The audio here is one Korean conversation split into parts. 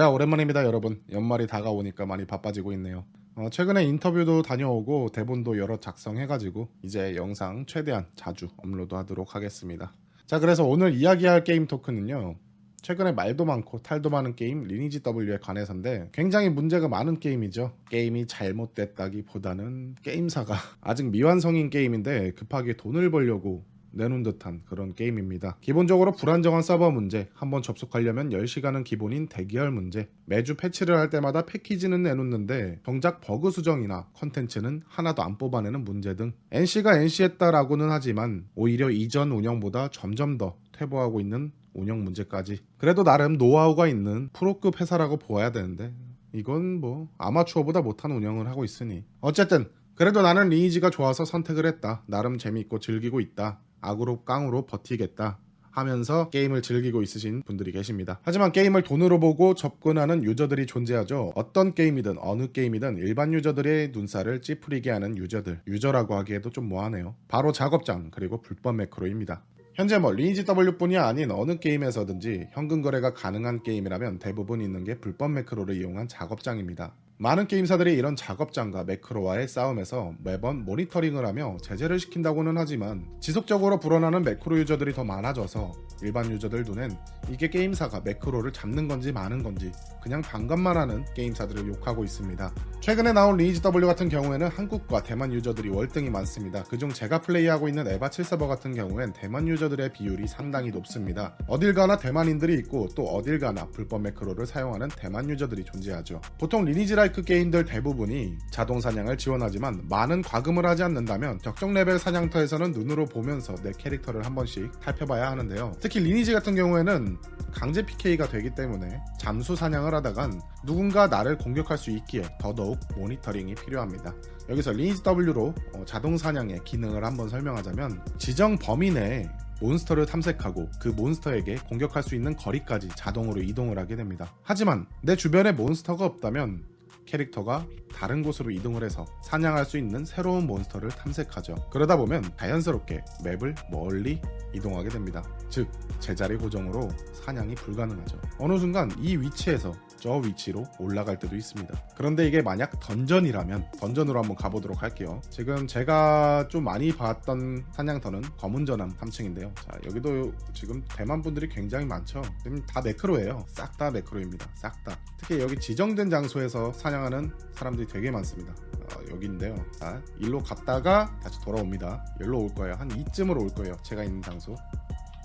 자 오랜만입니다 여러분. 연말이 다가오니까 많이 바빠지고 있네요. 어, 최근에 인터뷰도 다녀오고 대본도 여러 작성해가지고 이제 영상 최대한 자주 업로드 하도록 하겠습니다. 자 그래서 오늘 이야기할 게임 토크는요. 최근에 말도 많고 탈도 많은 게임 리니지 W에 관해서인데 굉장히 문제가 많은 게임이죠. 게임이 잘못됐다기보다는 게임사가 아직 미완성인 게임인데 급하게 돈을 벌려고 내놓은 듯한 그런 게임입니다. 기본적으로 불안정한 서버 문제, 한번 접속하려면 10시간은 기본인 대기열 문제, 매주 패치를 할 때마다 패키지는 내놓는데 정작 버그 수정이나 컨텐츠는 하나도 안 뽑아내는 문제 등 NC가 NC했다라고는 하지만 오히려 이전 운영보다 점점 더 퇴보하고 있는 운영 문제까지 그래도 나름 노하우가 있는 프로급 회사라고 보아야 되는데 이건 뭐 아마추어보다 못한 운영을 하고 있으니 어쨌든 그래도 나는 리니지가 좋아서 선택을 했다. 나름 재밌고 즐기고 있다. 악으로 깡으로 버티겠다. 하면서 게임을 즐기고 있으신 분들이 계십니다. 하지만 게임을 돈으로 보고 접근하는 유저들이 존재하죠. 어떤 게임이든 어느 게임이든 일반 유저들의 눈살을 찌푸리게 하는 유저들. 유저라고 하기에도 좀 뭐하네요. 바로 작업장 그리고 불법 매크로입니다. 현재 뭐 리니지 W뿐이 아닌 어느 게임에서든지 현금 거래가 가능한 게임이라면 대부분 있는 게 불법 매크로를 이용한 작업장입니다. 많은 게임사들이 이런 작업장과 매크로와의 싸움에서 매번 모니터링을 하며 제재를 시킨다고는 하지만 지속적으로 불어나는 매크로 유저들이 더 많아져서 일반 유저들 눈엔 이게 게임사가 매크로를 잡는 건지 마는 건지 그냥 방관만 하는 게임사들을 욕하고 있습니다. 최근에 나온 리니지 W 같은 경우에는 한국과 대만 유저들이 월등히 많습니다. 그중 제가 플레이하고 있는 에바 7 서버 같은 경우엔 대만 유저들의 비율이 상당히 높습니다. 어딜 가나 대만인들이 있고 또 어딜 가나 불법 매크로를 사용하는 대만 유저들이 존재하죠. 보통 리니지 like 게임들 대부분이 자동 사냥을 지원하지만 많은 과금을 하지 않는다면 적정 레벨 사냥터에서는 눈으로 보면서 내 캐릭터를 한 번씩 살펴봐야 하는데요. 특히 리니지 같은 경우에는 강제 PK가 되기 때문에 잠수 사냥을 하다간 누군가 나를 공격할 수 있기에 더더욱 모니터링이 필요합니다. 여기서 리니지 W로 어, 자동 사냥의 기능을 한번 설명하자면 지정 범위 내에 몬스터를 탐색하고 그 몬스터에게 공격할 수 있는 거리까지 자동으로 이동을 하게 됩니다. 하지만 내 주변에 몬스터가 없다면 캐릭터가 다른 곳으로 이동을 해서 사냥할 수 있는 새로운 몬스터를 탐색하죠. 그러다 보면 자연스럽게 맵을 멀리 이동하게 됩니다. 즉, 제자리 고정으로 사냥이 불가능하죠. 어느 순간 이 위치에서 저 위치로 올라갈 때도 있습니다. 그런데 이게 만약 던전이라면 던전으로 한번 가보도록 할게요. 지금 제가 좀 많이 봤던 사냥터는 검은 전함 3층인데요. 자, 여기도 지금 대만 분들이 굉장히 많죠. 지금 다 매크로예요. 싹 다 매크로입니다. 싹 다. 특히 여기 지정된 장소에서 사냥 하는 사람들이 되게 많습니다. 어, 여기인데요. 자, 일로 갔다가 다시 돌아옵니다. 여기로 올 거예요. 한 이쯤으로 올 거예요. 제가 있는 장소.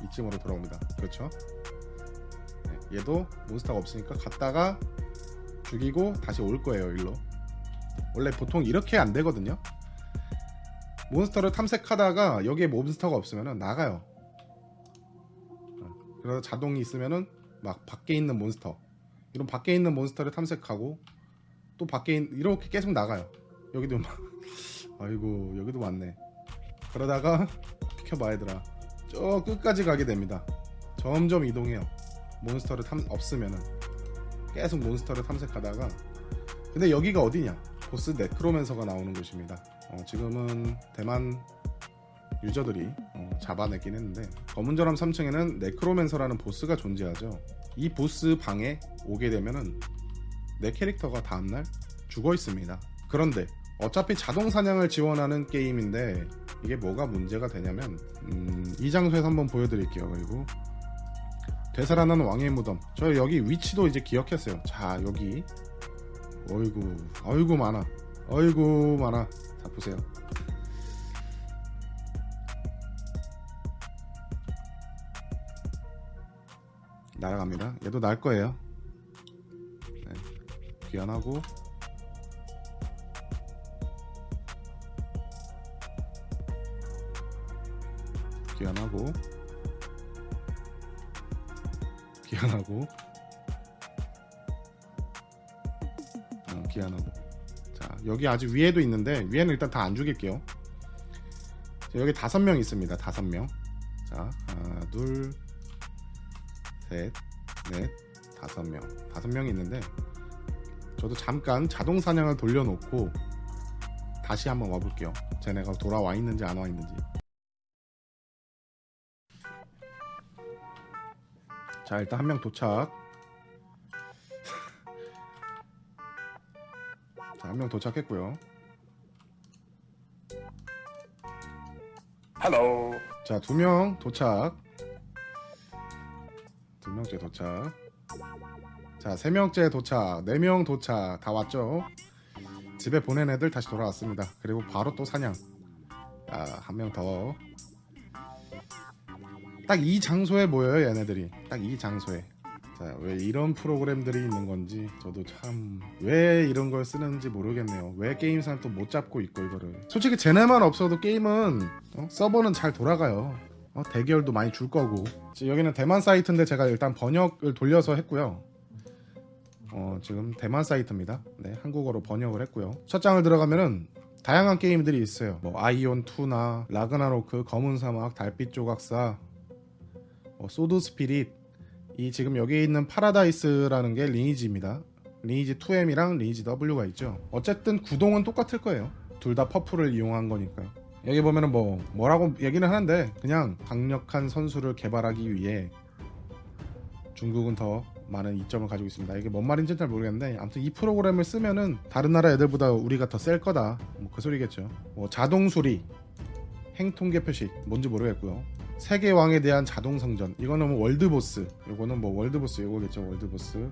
이쯤으로 돌아옵니다. 그렇죠? 네, 얘도 몬스터가 없으니까 갔다가 죽이고 다시 올 거예요. 일로. 원래 보통 이렇게 안 되거든요. 몬스터를 탐색하다가 여기에 몬스터가 없으면 나가요. 어, 그래서 자동이 있으면은 막 밖에 있는 몬스터 이런 밖에 있는 몬스터를 탐색하고 또 밖에 있, 이렇게 계속 나가요. 여기도 막 아이고 여기도 많네. 그러다가 비켜봐 얘들아. 저 끝까지 가게 됩니다. 점점 이동해요. 몬스터를 탐 없으면은 계속 몬스터를 탐색하다가 근데 여기가 어디냐? 보스 네크로맨서가 나오는 곳입니다. 어, 지금은 대만 유저들이 어, 잡아내긴 했는데 검은전함 3층에는 네크로맨서라는 보스가 존재하죠. 이 보스 방에 오게 되면은 내 캐릭터가 다음날 죽어 있습니다. 그런데 어차피 자동 사냥을 지원하는 게임인데 이게 뭐가 문제가 되냐면 음, 이 장소에서 한번 보여드릴게요. 그리고 되살아난 왕의 무덤. 저 여기 위치도 이제 기억했어요. 자 여기 어이구 어이구 많아 어이구 많아 자 보세요. 날아갑니다. 얘도 날 거예요. 네. 귀환하고 귀환하고 귀환하고 어, 귀환하고 자 여기 아직 위에도 있는데 위에는 일단 다 안 죽일게요 자, 여기 다섯 명 있습니다 다섯 명자 하나 둘 셋, 넷, 다섯 명. 다섯 명이 있는데 저도 잠깐 자동 사냥을 돌려놓고 다시 한번 와볼게요. 쟤네가 돌아와 있는지 안 와 있는지. 자 일단 한 명 도착. 자, 한 명 도착했고요. Hello. 자, 두 명 도착. 두 명째 도착. 자, 세 명째 도착. 네 명 도착. 다 왔죠? 집에 보낸 애들 다시 돌아왔습니다. 그리고 바로 또 사냥. 아, 한 명 더. 딱 이 장소에 모여요, 얘네들이. 딱 이 장소에. 자, 왜 이런 프로그램들이 있는 건지 저도 참 왜 이런 걸 쓰는지 모르겠네요. 왜 게임사는 또 못 잡고 있고 이거를. 솔직히 쟤네만 없어도 게임은 어? 서버는 잘 돌아가요. 어, 대결도 많이 줄 거고. 여기는 대만 사이트인데 제가 일단 번역을 돌려서 했고요. 어, 지금 대만 사이트입니다. 네, 한국어로 번역을 했고요. 첫 장을 들어가면은 다양한 게임들이 있어요. 뭐 아이온 2나 라그나로크, 검은 사막, 달빛 조각사, 뭐 소드 스피릿, 이 지금 여기 있는 파라다이스라는 게 리니지입니다. 리니지 2M이랑 리니지 W가 있죠. 어쨌든 구동은 똑같을 거예요. 둘 다 퍼플을 이용한 거니까요. 여기 보면은 뭐 뭐라고 얘기는 하는데 그냥 강력한 선수를 개발하기 위해 중국은 더 많은 이점을 가지고 있습니다. 이게 뭔 말인지는 잘 모르겠는데 아무튼 이 프로그램을 쓰면은 다른 나라 애들보다 우리가 더 셀 거다. 뭐 그 소리겠죠. 뭐 자동 수리, 행통계 표시 뭔지 모르겠고요. 세계 왕에 대한 자동 성전 이거는 뭐 world boss 이거는 뭐 world boss 이거겠죠 world boss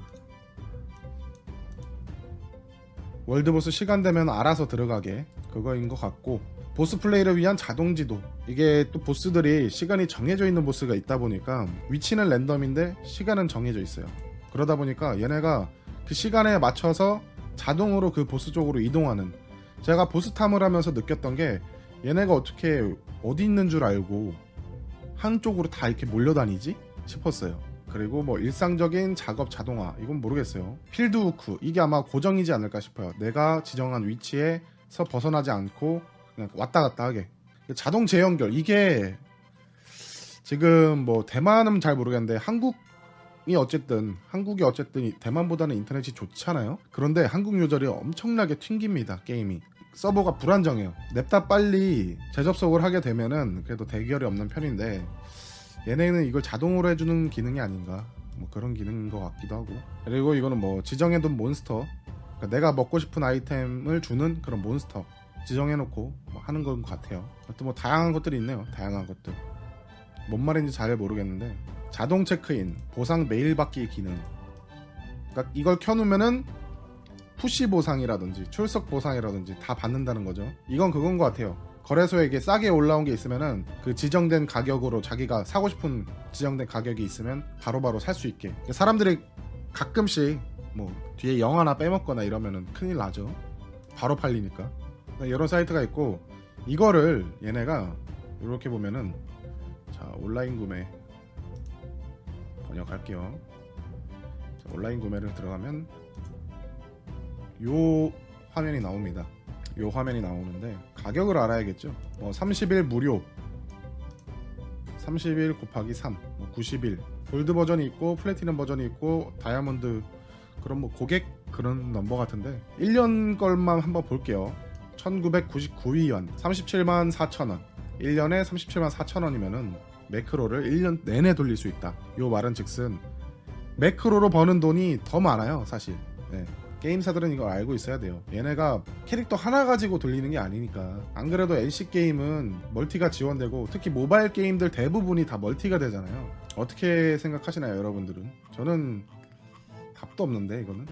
world boss 시간 되면 알아서 들어가게 그거인 것 같고 보스 플레이를 위한 자동 지도 이게 또 보스들이 시간이 정해져 있는 보스가 있다 보니까 위치는 랜덤인데 시간은 정해져 있어요 그러다 보니까 얘네가 그 시간에 맞춰서 자동으로 그 보스 쪽으로 이동하는 제가 보스 탐을 하면서 느꼈던 게 얘네가 어떻게 어디 있는 줄 알고 한쪽으로 다 이렇게 몰려다니지 싶었어요. 그리고 뭐 일상적인 작업 자동화 이건 모르겠어요. 필드 후크 이게 아마 고정이지 않을까 싶어요. 내가 지정한 위치에서 벗어나지 않고 왔다 갔다 하게 자동 재연결 이게 지금 뭐 대만은 잘 모르겠는데 한국이 어쨌든 한국이 어쨌든 대만보다는 인터넷이 좋잖아요. 그런데 한국 유저들이 엄청나게 튕깁니다 게임이. 서버가 불안정해요. 냅다 빨리 재접속을 하게 되면은 그래도 대결이 없는 편인데 얘네는 이걸 자동으로 해주는 기능이 아닌가 뭐 그런 기능인 것 같기도 하고 그리고 이거는 뭐 지정해둔 몬스터 그러니까 내가 먹고 싶은 아이템을 주는 그런 몬스터 지정해놓고 뭐 하는 것 같아요. 하여튼 뭐 다양한 것들이 있네요. 다양한 것들 뭔 말인지 잘 모르겠는데 자동 체크인 보상 메일 받기 기능 그러니까 이걸 켜놓으면은 푸시 보상이라든지 출석 보상이라든지 다 받는다는 거죠. 이건 그건 것 같아요. 거래소에게 싸게 올라온 게 있으면은 그 지정된 가격으로 자기가 사고 싶은 지정된 가격이 있으면 바로바로 살 수 있게. 사람들이 가끔씩 뭐 뒤에 영 하나 빼먹거나 이러면은 큰일 나죠. 바로 팔리니까. 이런 사이트가 있고 이거를 얘네가 이렇게 보면은 자 온라인 구매 번역할게요. 자, 온라인 구매를 들어가면 요 화면이 나옵니다. 요 화면이 나오는데 가격을 알아야겠죠. 뭐 30일 무료, 30일 곱하기 3, 뭐 90일 골드 버전이 있고 플래티넘 버전이 있고 다이아몬드 그런 뭐 고객 그런 넘버 같은데 1년 걸만 한번 볼게요. 1999위안 37만 4천원 1년에 37만 4천원이면은 매크로를 1년 내내 돌릴 수 있다. 요 말은 즉슨 매크로로 버는 돈이 더 많아요 사실. 네. 게임사들은 이걸 알고 있어야 돼요. 얘네가 캐릭터 하나 가지고 돌리는 게 아니니까. 안 그래도 NC 게임은 멀티가 지원되고 특히 모바일 게임들 대부분이 다 멀티가 되잖아요. 어떻게 생각하시나요, 여러분들은? 저는 답도 없는데 이거는.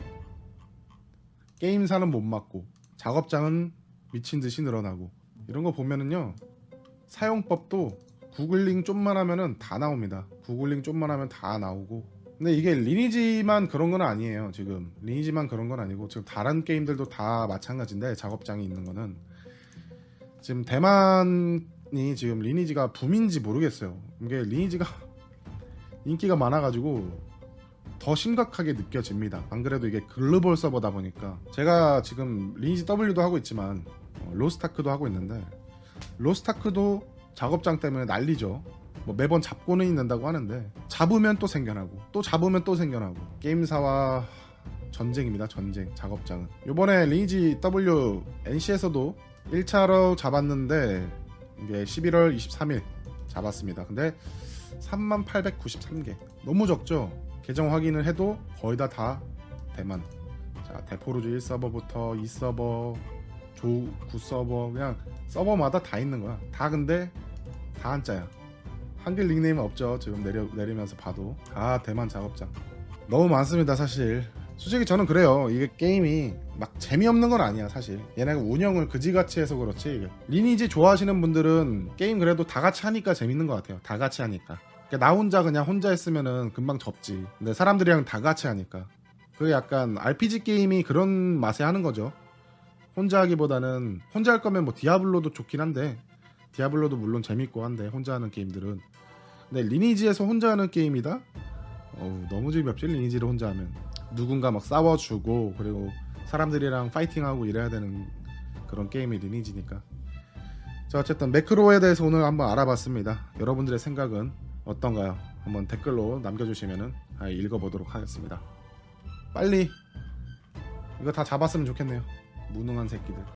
게임사는 못 맞고 작업장은 미친 듯이 늘어나고 이런 거 보면은요. 사용법도 구글링 좀만 하면은 다 나옵니다. 구글링 좀만 하면 다 나오고 근데 이게 리니지만 그런 건 아니에요. 지금 리니지만 그런 건 아니고 지금 다른 게임들도 다 마찬가지인데 작업장이 있는 거는 지금 대만이 지금 리니지가 붐인지 모르겠어요. 이게 리니지가 인기가 많아가지고 더 심각하게 느껴집니다. 안 그래도 이게 글로벌 서버다 보니까 제가 지금 리니지 W도 하고 있지만 어, 로스타크도 하고 있는데 로스타크도 작업장 때문에 난리죠. 뭐 매번 잡고는 있는다고 하는데 잡으면 또 생겨나고 또 잡으면 또 생겨나고. 게임사와 전쟁입니다 전쟁 작업장은. 요번에 리니지 W NC에서도 1차로 잡았는데 이게 11월 23일 잡았습니다. 근데 3893개. 너무 적죠? 계정 확인을 해도 거의 다 다 대만. 자 대포루즈 1서버부터 2서버 조 9서버 그냥 서버마다 다 있는 거야. 다 근데 다 한자야. 한글 닉네임은 없죠. 지금 내려, 내리면서 봐도. 아 대만 작업장. 너무 많습니다 사실. 솔직히 저는 그래요. 이게 게임이 막 재미없는 건 아니야 사실. 얘네가 운영을 그지같이 해서 그렇지. 리니지 좋아하시는 분들은 게임 그래도 다 같이 하니까 재밌는 것 같아요. 다 같이 하니까. 그러니까 나 혼자 그냥 혼자 했으면은 금방 접지. 근데 사람들이랑 다 같이 하니까. 그게 약간 RPG 게임이 그런 맛에 하는 거죠 혼자 하기보다는 혼자 할 거면 뭐 디아블로도 좋긴 한데 디아블로도 물론 재밌고 한데 혼자 하는 게임들은. 근데 리니지에서 혼자 하는 게임이다? 어우 너무 재미없지 리니지를 혼자 하면. 누군가 막 싸워주고 그리고 사람들이랑 파이팅하고 이래야 되는 그런 게임이 리니지니까. 자 어쨌든 매크로에 대해서 오늘 한번 알아봤습니다. 여러분들의 생각은 어떤가요? 한번 댓글로 남겨주시면은 아, 읽어보도록 하겠습니다. 빨리! 이거 다 잡았으면 좋겠네요 무능한 새끼들